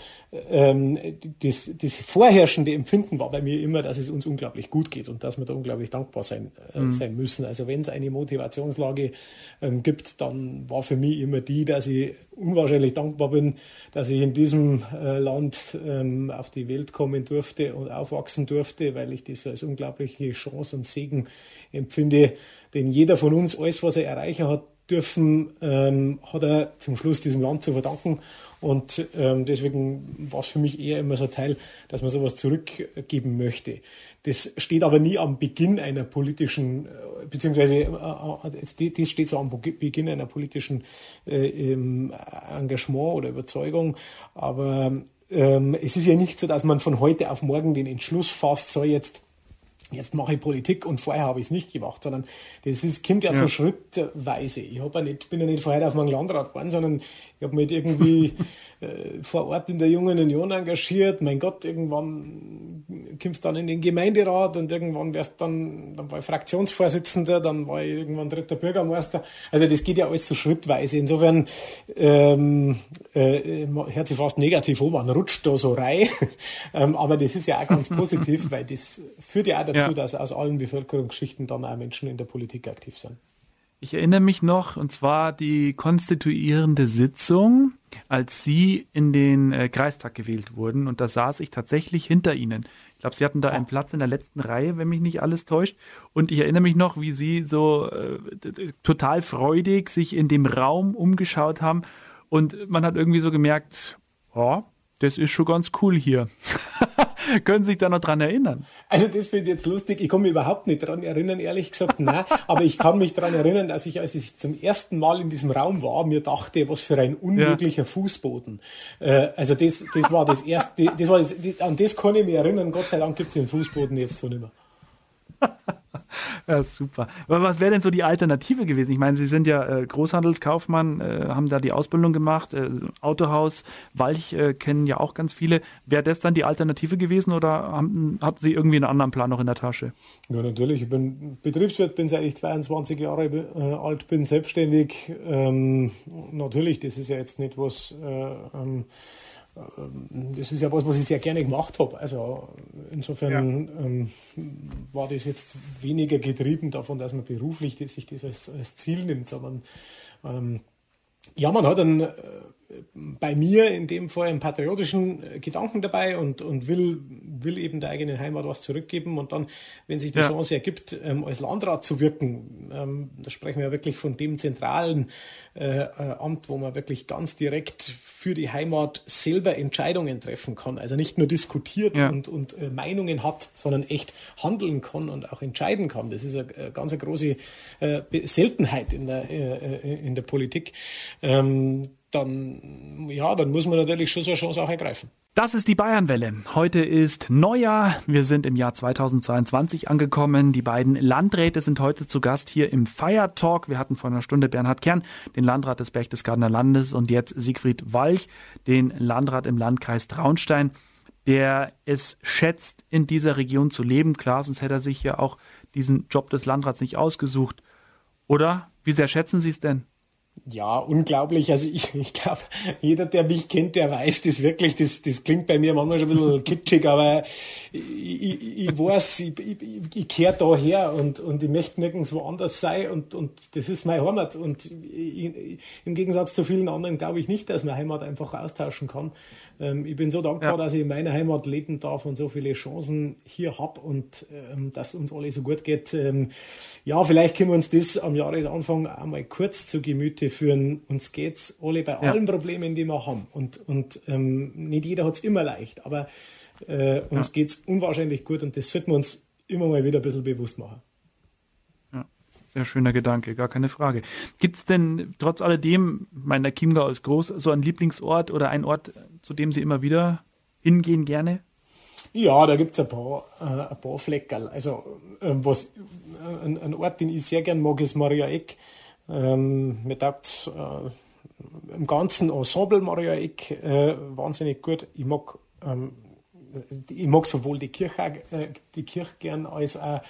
[SPEAKER 4] ähm, das, das vorherrschende Empfinden war bei mir immer, dass es uns unglaublich gut geht und dass wir da unglaublich dankbar sein, äh, mhm. sein müssen. Also wenn es eine Motivationslage ähm, gibt, dann war für mich immer die, dass ich unwahrscheinlich dankbar bin, dass ich in diesem äh, Land ähm, auf die Welt kommen durfte und aufwachsen durfte, weil ich das als unglaubliche Chance und Segen empfinde. Denn jeder von uns, alles, was er erreichen hat, dürfen, ähm, hat er zum Schluss diesem Land zu verdanken. Und ähm, deswegen war es für mich eher immer so ein Teil, dass man sowas zurückgeben möchte. Das steht aber nie am Beginn einer politischen, äh, beziehungsweise äh, äh, das steht so am Beginn einer politischen äh, Engagement oder Überzeugung. Aber ähm, es ist ja nicht so, dass man von heute auf morgen den Entschluss fasst, so jetzt jetzt mache ich Politik und vorher habe ich es nicht gemacht, sondern das ist, kommt ja, ja. so schrittweise. Ich hab ja nicht, bin ja nicht vorher auf meinem Landrat geworden, sondern ich habe mich irgendwie äh, vor Ort in der Jungen Union engagiert. Mein Gott, irgendwann kommst du dann in den Gemeinderat und irgendwann wärst dann, dann war ich Fraktionsvorsitzender, dann war ich irgendwann dritter Bürgermeister. Also das geht ja alles so schrittweise. Insofern ähm, äh, hört sich fast negativ an, man rutscht da so rein. ähm, aber das ist ja auch ganz positiv, weil das führt ja auch dazu, ja. dass aus allen Bevölkerungsschichten dann auch Menschen in der Politik aktiv sind.
[SPEAKER 2] Ich erinnere mich noch, und zwar die konstituierende Sitzung, als Sie in den äh, Kreistag gewählt wurden. Und da saß ich tatsächlich hinter Ihnen. Ich glaube, Sie hatten da einen Platz in der letzten Reihe, wenn mich nicht alles täuscht. Und ich erinnere mich noch, wie Sie so äh, total freudig sich in dem Raum umgeschaut haben. Und man hat irgendwie so gemerkt, oh, das ist schon ganz cool hier. Können Sie sich da noch dran erinnern?
[SPEAKER 4] Also das finde ich jetzt lustig. Ich kann mich überhaupt nicht dran erinnern, ehrlich gesagt. Nein, aber ich kann mich dran erinnern, dass ich, als ich zum ersten Mal in diesem Raum war, mir dachte, was für ein unmöglicher ja. Fußboden. Äh, also das, das war das erste, das war das, an das kann ich mich erinnern. Gott sei Dank gibt es den Fußboden jetzt so nicht mehr.
[SPEAKER 2] Ja, super. Aber was wäre denn so die Alternative gewesen? Ich meine, Sie sind ja äh, Großhandelskaufmann, äh, haben da die Ausbildung gemacht, äh, Autohaus, Walch kennen ja auch ganz viele. Wäre das dann die Alternative gewesen oder haben, hatten Sie irgendwie einen anderen Plan noch in der Tasche?
[SPEAKER 4] Ja, natürlich. Ich bin Betriebswirt, bin seit ich 22 Jahre alt bin, selbstständig. Ähm, natürlich, das ist ja jetzt nicht was. Äh, ähm, ähm, das ist ja was, was ich sehr gerne gemacht habe. Also insofern ja. ähm, war das jetzt weniger getrieben davon, dass man beruflich sich das als, als Ziel nimmt, sondern ähm, ja, man hat dann äh, bei mir in dem Fall einen patriotischen äh, Gedanken dabei und, und will, will eben der eigenen Heimat was zurückgeben und dann, wenn sich die ja. Chance ergibt, ähm, als Landrat zu wirken, ähm, da sprechen wir ja wirklich von dem zentralen äh, äh, Amt, wo man wirklich ganz direkt für die Heimat selber Entscheidungen treffen kann. Also nicht nur diskutiert ja. und, und äh, Meinungen hat, sondern echt handeln kann und auch entscheiden kann. Das ist eine, eine ganz eine große äh, Seltenheit in der, äh, in der Politik. Ähm, dann, ja, dann muss man natürlich schon so eine Chance auch ergreifen.
[SPEAKER 2] Das ist die Bayernwelle. Heute ist Neujahr. Wir sind im Jahr 2022 angekommen. Die beiden Landräte sind heute zu Gast hier im Fire Talk. Wir hatten vor einer Stunde Bernhard Kern, den Landrat des Berchtesgadener Landes, und jetzt Siegfried Walch, den Landrat im Landkreis Traunstein, der es schätzt, in dieser Region zu leben. Klar, sonst hätte er sich ja auch diesen Job des Landrats nicht ausgesucht. Oder? Wie sehr schätzen Sie es denn?
[SPEAKER 4] Ja, unglaublich. Also ich, ich glaube, jeder, der mich kennt, der weiß das wirklich. Das, das klingt bei mir manchmal schon ein bisschen kitschig, aber ich, ich, ich weiß, ich, ich, ich kehre da her und, und ich möchte nirgends woanders sein und, und das ist meine Heimat. Und ich, im Gegensatz zu vielen anderen glaube ich nicht, dass man Heimat einfach austauschen kann. Ähm, ich bin so dankbar, ja. dass ich in meiner Heimat leben darf und so viele Chancen hier habe und ähm, dass uns alle so gut geht. Ähm, ja, vielleicht können wir uns das am Jahresanfang einmal kurz zu Gemüte führen. Uns geht's alle bei ja. allen Problemen, die wir haben. Und, und ähm, nicht jeder hat's immer leicht, aber äh, uns ja. geht's unwahrscheinlich gut und das sollten wir uns immer mal wieder ein bisschen bewusst machen.
[SPEAKER 2] Sehr schöner Gedanke, gar keine Frage. Gibt es denn trotz alledem, mein der Chiemgau ist groß, so einen Lieblingsort oder einen Ort, zu dem Sie immer wieder hingehen gerne?
[SPEAKER 4] Ja, da gibt es ein paar, äh, ein paar Fleckerl. Also äh, was, äh, ein, ein, Ort, den ich sehr gern mag, ist Maria Eck. Ähm, mir taugt äh, im ganzen Ensemble Maria Eck äh, wahnsinnig gut. Ich mag, ähm, ich mag sowohl die Kirche, äh, die Kirche gern als auch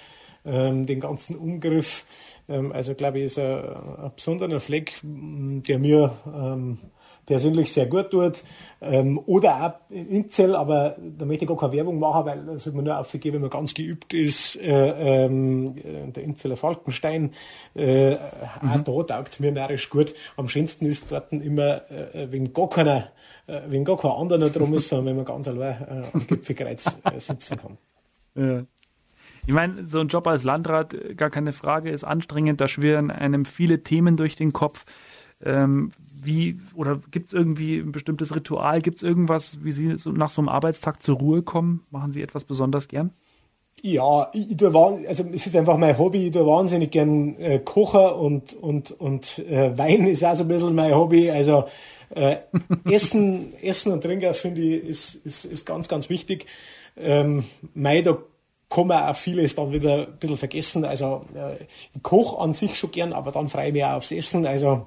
[SPEAKER 4] ähm, den ganzen Umgriff. Ähm, also glaube ich, ist ein, ein besonderer Fleck, der mir ähm, persönlich sehr gut tut. Ähm, oder auch in Zell, aber da möchte ich gar keine Werbung machen, weil das sollte man nur aufgeben, wenn man ganz geübt ist. Äh, ähm, der Inzeller Falkenstein, äh, mhm. auch da taugt es mir narrisch gut. Am schönsten ist dort immer, äh, wenn gar keiner, äh, wenn gar kein anderer drum ist, sondern wenn man ganz allein äh, am Gipfelkreuz äh, sitzen kann.
[SPEAKER 2] Ja. Ich meine, so ein Job als Landrat, äh, gar keine Frage, ist anstrengend. Da schwirren einem viele Themen durch den Kopf. Ähm, wie, oder gibt es irgendwie ein bestimmtes Ritual? Gibt es irgendwas, wie Sie nach so einem Arbeitstag zur Ruhe kommen? Machen Sie etwas besonders gern?
[SPEAKER 4] Ja, ich, tue, also es ist einfach mein Hobby, ich tue wahnsinnig gern äh, kochen und, und, und äh, Wein ist auch so ein bisschen mein Hobby. Also äh, Essen, Essen und Trinken finde ich ist, ist, ist ganz, ganz wichtig. Ähm, Mai, da kann man auch vieles dann wieder ein bisschen vergessen. Also äh, ich koche an sich schon gern, aber dann freue ich mich auch aufs Essen. Also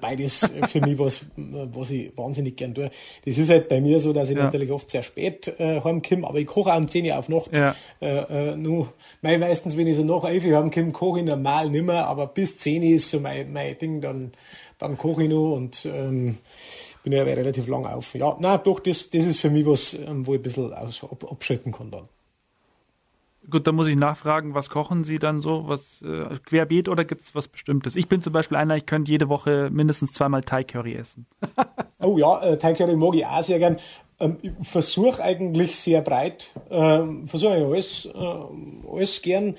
[SPEAKER 4] beides für mich was, was ich wahnsinnig gern tue. Das ist halt bei mir so, dass ich ja. natürlich oft sehr spät äh, heimkomme, aber ich koche auch um 10 Uhr auf Nacht. Ja. Äh, äh, nur, mein, meistens, wenn ich so nach 11 Uhr heimkomme, koche ich normal nicht mehr, aber bis 10 Uhr ist so mein, mein Ding, dann, dann koche ich noch und ähm, bin ja relativ lang auf. Ja, na doch, das, das ist für mich was, ähm, wo ich ein bisschen abschalten kann dann.
[SPEAKER 2] Gut, da muss ich nachfragen, was kochen Sie dann so? Was äh, querbeet oder gibt es was Bestimmtes? Ich bin zum Beispiel einer, ich könnte jede Woche mindestens zweimal Thai Curry essen.
[SPEAKER 4] oh ja, äh, Thai Curry mag ich auch sehr gern. Ähm, ich versuche eigentlich sehr breit, ähm, versuche alles, äh, alles gern.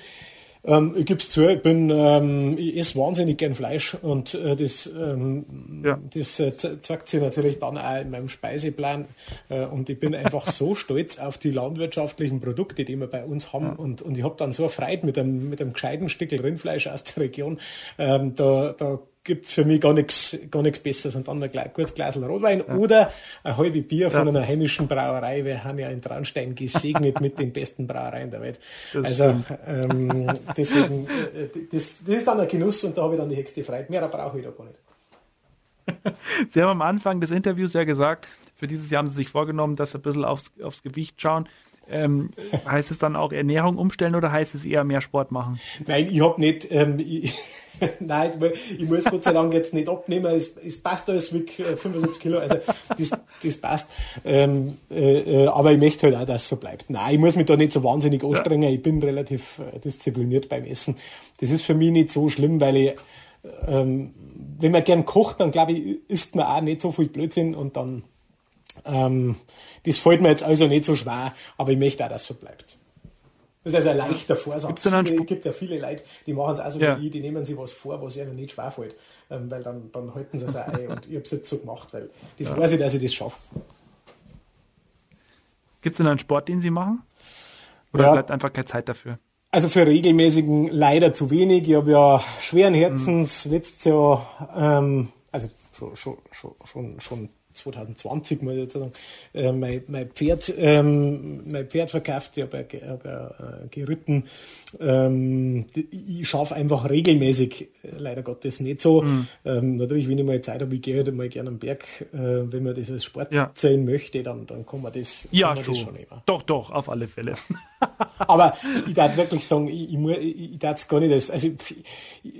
[SPEAKER 4] Ähm, ich gebe es zu, ich, bin, ähm, ich esse wahnsinnig gern Fleisch und äh, das, ähm, ja. das äh, zeigt sich natürlich dann auch in meinem Speiseplan. Äh, und ich bin einfach so stolz auf die landwirtschaftlichen Produkte, die wir bei uns haben. Ja. Und, und ich habe dann so Freude mit einem, mit einem gescheiten Stückel Rindfleisch aus der Region. Ähm, da, da gibt es für mich gar nichts gar nichts Besseres. Und dann ein kurz Glas Rotwein ja. oder ein halbe Bier von einer heimischen Brauerei. Wir haben ja in Traunstein gesegnet mit den besten Brauereien der Welt. Das also ähm, deswegen, äh, das, das ist dann ein Genuss und da habe ich dann die höchste Freude. Mehr brauche ich da gar nicht.
[SPEAKER 2] Sie haben am Anfang des Interviews ja gesagt, für dieses Jahr haben Sie sich vorgenommen, dass Sie ein bisschen aufs, aufs Gewicht schauen. Ähm, heißt es dann auch Ernährung umstellen oder heißt es eher mehr Sport machen?
[SPEAKER 4] Nein, ich habe nicht, ähm, ich, nein, ich muss Gott sei Dank jetzt nicht abnehmen, es, es passt alles mit 75 Kilo, also das, das passt. Ähm, äh, äh, aber ich möchte halt auch, dass es so bleibt. Nein, ich muss mich da nicht so wahnsinnig anstrengen, ja. ich bin relativ äh, diszipliniert beim Essen. Das ist für mich nicht so schlimm, weil ich, ähm, wenn man gern kocht, dann glaube ich, isst man auch nicht so viel Blödsinn und dann ähm, das fällt mir jetzt also nicht so schwer, aber ich möchte auch, dass es so bleibt. Das ist also ein leichter Vorsatz. Es gibt ja viele Leute, die machen es also ja. wie ich, die nehmen sich was vor, was ihnen nicht schwer fällt. Ähm, weil dann, dann halten sie es auch ein. Und ich habe es jetzt so gemacht, weil das ja. weiß ich, dass ich das schaffe.
[SPEAKER 2] Gibt es denn einen Sport, den Sie machen? Oder ja. bleibt einfach keine Zeit dafür?
[SPEAKER 4] Also für regelmäßigen leider zu wenig. Ich habe ja schweren Herzens mhm. letztes Jahr, ähm, also schon, schon, schon, schon, schon 2020 mal sozusagen äh, mein, mein, Pferd, ähm, mein Pferd verkauft, ich habe ja, hab ja äh, geritten. Ähm, ich schaffe einfach regelmäßig, äh, leider Gottes nicht so. Mhm. Ähm, natürlich, wenn ich mal Zeit habe, ich gehe halt mal gerne am Berg. Äh, wenn man das als Sport ja. sehen möchte, dann, dann kann man das,
[SPEAKER 2] ja,
[SPEAKER 4] kann
[SPEAKER 2] man schon. das schon immer. Doch, doch, auf alle Fälle.
[SPEAKER 4] Aber ich darf wirklich sagen, ich, ich, ich, ich darf gar nicht das. Also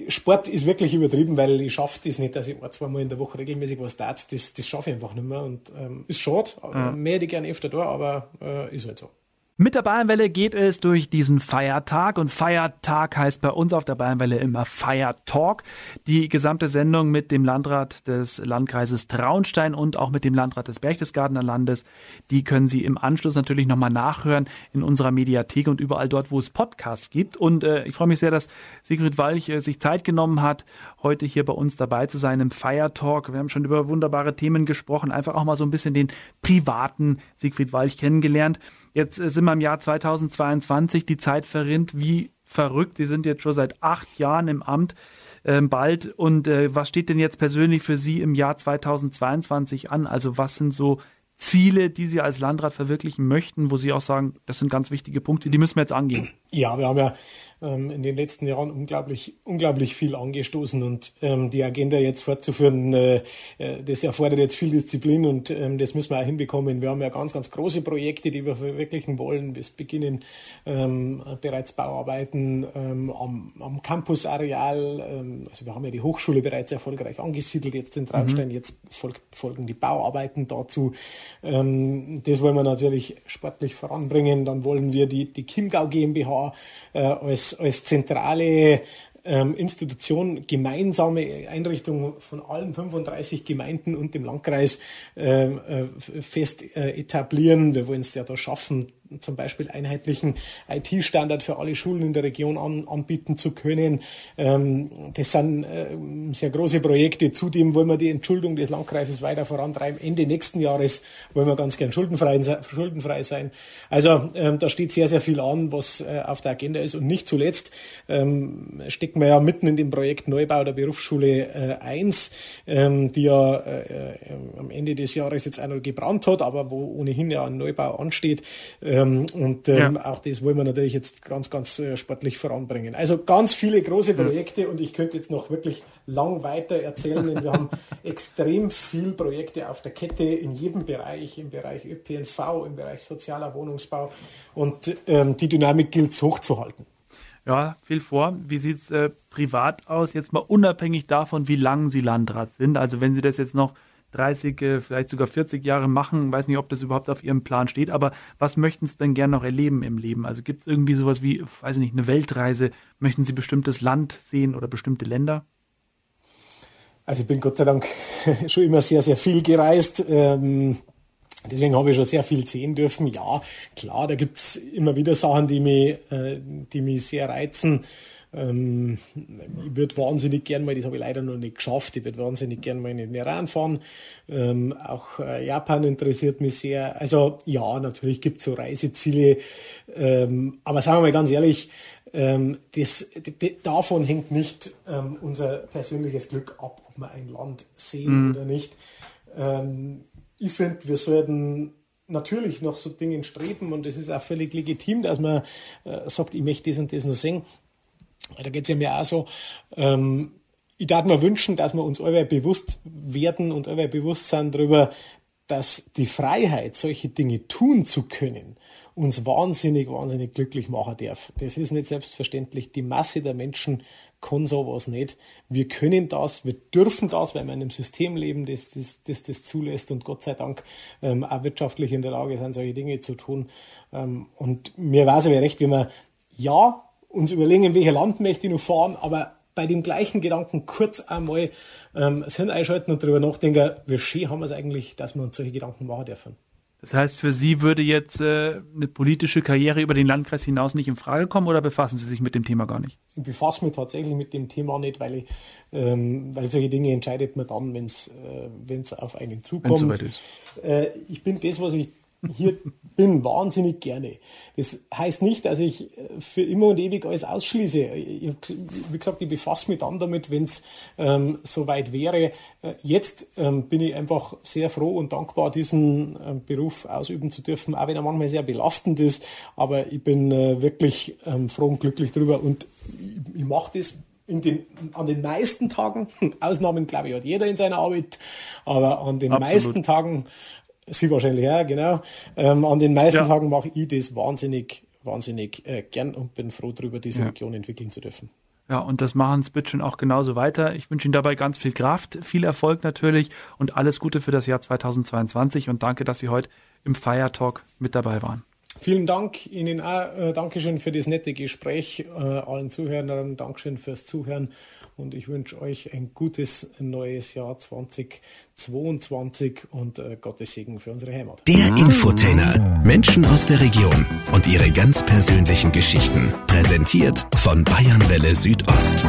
[SPEAKER 4] Sport ist wirklich übertrieben, weil ich schaffe das nicht, dass ich ein, zwei Mal in der Woche regelmäßig was tat. Das, das schaffe ich einfach nicht mehr. Und ähm, ist schade. Ja. Mehr hätte ich gerne öfter da, aber äh, ist halt so.
[SPEAKER 2] Mit der Bayernwelle geht es durch diesen Feiertag und Feiertag heißt bei uns auf der Bayernwelle immer Feiertalk. Die gesamte Sendung mit dem Landrat des Landkreises Traunstein und auch mit dem Landrat des Berchtesgadener Landes, die können Sie im Anschluss natürlich nochmal nachhören in unserer Mediathek und überall dort, wo es Podcasts gibt. Und äh, ich freue mich sehr, dass Sigrid Walch äh, sich Zeit genommen hat, heute hier bei uns dabei zu sein im Feiertalk. Wir haben schon über wunderbare Themen gesprochen, einfach auch mal so ein bisschen den privaten Siegfried Walch kennengelernt. Jetzt äh, sind wir im Jahr 2022, die Zeit verrinnt wie verrückt. Sie sind jetzt schon seit acht Jahren im Amt äh, bald. Und äh, was steht denn jetzt persönlich für Sie im Jahr 2022 an? Also was sind so Ziele, die Sie als Landrat verwirklichen möchten, wo Sie auch sagen, das sind ganz wichtige Punkte, die müssen wir jetzt angehen?
[SPEAKER 4] Ja, wir haben ja ähm, in den letzten Jahren unglaublich, unglaublich viel angestoßen und ähm, die Agenda jetzt fortzuführen, äh, äh, das erfordert jetzt viel Disziplin und ähm, das müssen wir auch hinbekommen. Wir haben ja ganz, ganz große Projekte, die wir verwirklichen wollen. Wir beginnen ähm, bereits Bauarbeiten ähm, am, am Campusareal. Ähm, also wir haben ja die Hochschule bereits erfolgreich angesiedelt, jetzt in Traunstein, mhm. jetzt folgt, folgen die Bauarbeiten dazu. Das wollen wir natürlich sportlich voranbringen. Dann wollen wir die, die Chiemgau GmbH äh, als als, zentrale ähm, Institution, gemeinsame Einrichtung von allen 35 Gemeinden und dem Landkreis ähm, äh, fest äh, etablieren. Wir wollen es ja da schaffen, zum Beispiel einheitlichen IT-Standard für alle Schulen in der Region an, anbieten zu können. Ähm, das sind äh, sehr große Projekte. Zudem wollen wir die Entschuldung des Landkreises weiter vorantreiben. Ende nächsten Jahres wollen wir ganz gern schuldenfrei, schuldenfrei sein. Also ähm, da steht sehr, sehr viel an, was äh, auf der Agenda ist. Und nicht zuletzt ähm, stecken wir ja mitten in dem Projekt Neubau der Berufsschule äh, 1, ähm, die ja äh, äh, am Ende des Jahres jetzt noch gebrannt hat, aber wo ohnehin ja ein Neubau ansteht. Ähm, und ähm, ja. auch das wollen wir natürlich jetzt ganz, ganz äh, sportlich voranbringen. Also ganz viele große Projekte ja. und ich könnte jetzt noch wirklich lang weiter erzählen, denn wir haben extrem viel Projekte auf der Kette in jedem Bereich, im Bereich ÖPNV, im Bereich sozialer Wohnungsbau und ähm, die Dynamik gilt es hochzuhalten.
[SPEAKER 2] Ja, viel vor. Wie sieht es äh, privat aus? Jetzt mal unabhängig davon, wie lang Sie Landrat sind. Also wenn Sie das jetzt noch 30, äh, vielleicht sogar 40 Jahre machen. Weiß nicht, ob das überhaupt auf Ihrem Plan steht, aber was möchten Sie denn gerne noch erleben im Leben? Also gibt es irgendwie sowas wie, weiß ich nicht, eine Weltreise? Möchten Sie bestimmtes Land sehen oder bestimmte Länder?
[SPEAKER 4] Also ich bin Gott sei Dank schon immer sehr, sehr viel gereist. Ähm, deswegen habe ich schon sehr viel sehen dürfen. Ja, klar, da gibt es immer wieder Sachen, die mich, äh, die mich sehr reizen. Ähm, ich würde wahnsinnig gern mal, das habe ich leider noch nicht geschafft, ich würde wahnsinnig gern mal in den Iran fahren. Ähm, auch äh, Japan interessiert mich sehr. Also ja, natürlich gibt es so Reiseziele, ähm, aber sagen wir mal ganz ehrlich, ähm, das, davon hängt nicht ähm, unser persönliches Glück ab, ob wir ein Land sehen mhm. oder nicht. Ähm, ich finde, wir sollten natürlich noch so Dinge streben und es ist auch völlig legitim, dass man äh, sagt, ich möchte das und das noch sehen. Da geht es ja mir auch so, ähm, ich darf mir wünschen, dass wir uns alle bewusst werden und alle bewusst sind darüber, dass die Freiheit, solche Dinge tun zu können, uns wahnsinnig, wahnsinnig glücklich machen darf. Das ist nicht selbstverständlich. Die Masse der Menschen kann sowas nicht. Wir können das, wir dürfen das, weil wir in einem System leben, das das, das, das zulässt und Gott sei Dank ähm, auch wirtschaftlich in der Lage sind, solche Dinge zu tun. Ähm, und mir weiß aber recht, wenn man ja uns überlegen, in welches Land möchte ich noch fahren, aber bei dem gleichen Gedanken kurz einmal ähm, Sinn einschalten und darüber nachdenken, wie schön haben wir es eigentlich, dass wir uns solche Gedanken machen dürfen.
[SPEAKER 2] Das heißt, für Sie würde jetzt äh, eine politische Karriere über den Landkreis hinaus nicht in Frage kommen oder befassen Sie sich mit dem Thema gar nicht?
[SPEAKER 4] Ich befasse mich tatsächlich mit dem Thema nicht, weil, ich, ähm, weil solche Dinge entscheidet man dann, wenn es äh, auf einen zukommt. Äh, ich bin das, was ich hier bin, wahnsinnig gerne. Das heißt nicht, dass ich äh, für immer und ewig alles ausschließe. Ich, wie gesagt, ich befasse mich dann damit, wenn es ähm, soweit wäre. Äh, jetzt ähm, bin ich einfach sehr froh und dankbar, diesen ähm, Beruf ausüben zu dürfen, auch wenn er manchmal sehr belastend ist. Aber ich bin äh, wirklich ähm, froh und glücklich drüber und ich, ich mache das in den, an den meisten Tagen, Ausnahmen glaube ich hat jeder in seiner Arbeit, aber an den Absolut. meisten Tagen, Sie wahrscheinlich ja, genau, ähm, an den meisten ja. Tagen mache ich das wahnsinnig, wahnsinnig äh, gern und bin froh darüber, diese ja. Region entwickeln zu dürfen.
[SPEAKER 2] Ja, und das machen es bitte schon auch genauso weiter. Ich wünsche Ihnen dabei ganz viel Kraft, viel Erfolg natürlich und alles Gute für das Jahr 2022 und danke, dass Sie heute im Fire Talk mit dabei waren.
[SPEAKER 4] Vielen Dank Ihnen auch. Äh, Dankeschön für das nette Gespräch. Äh, allen Zuhörern Dankeschön fürs Zuhören. Und ich wünsche euch ein gutes neues Jahr 2022 und äh, Gottes Segen für unsere Heimat.
[SPEAKER 1] Der Infotainer. Menschen aus der Region und ihre ganz persönlichen Geschichten. Präsentiert von Bayernwelle Südost.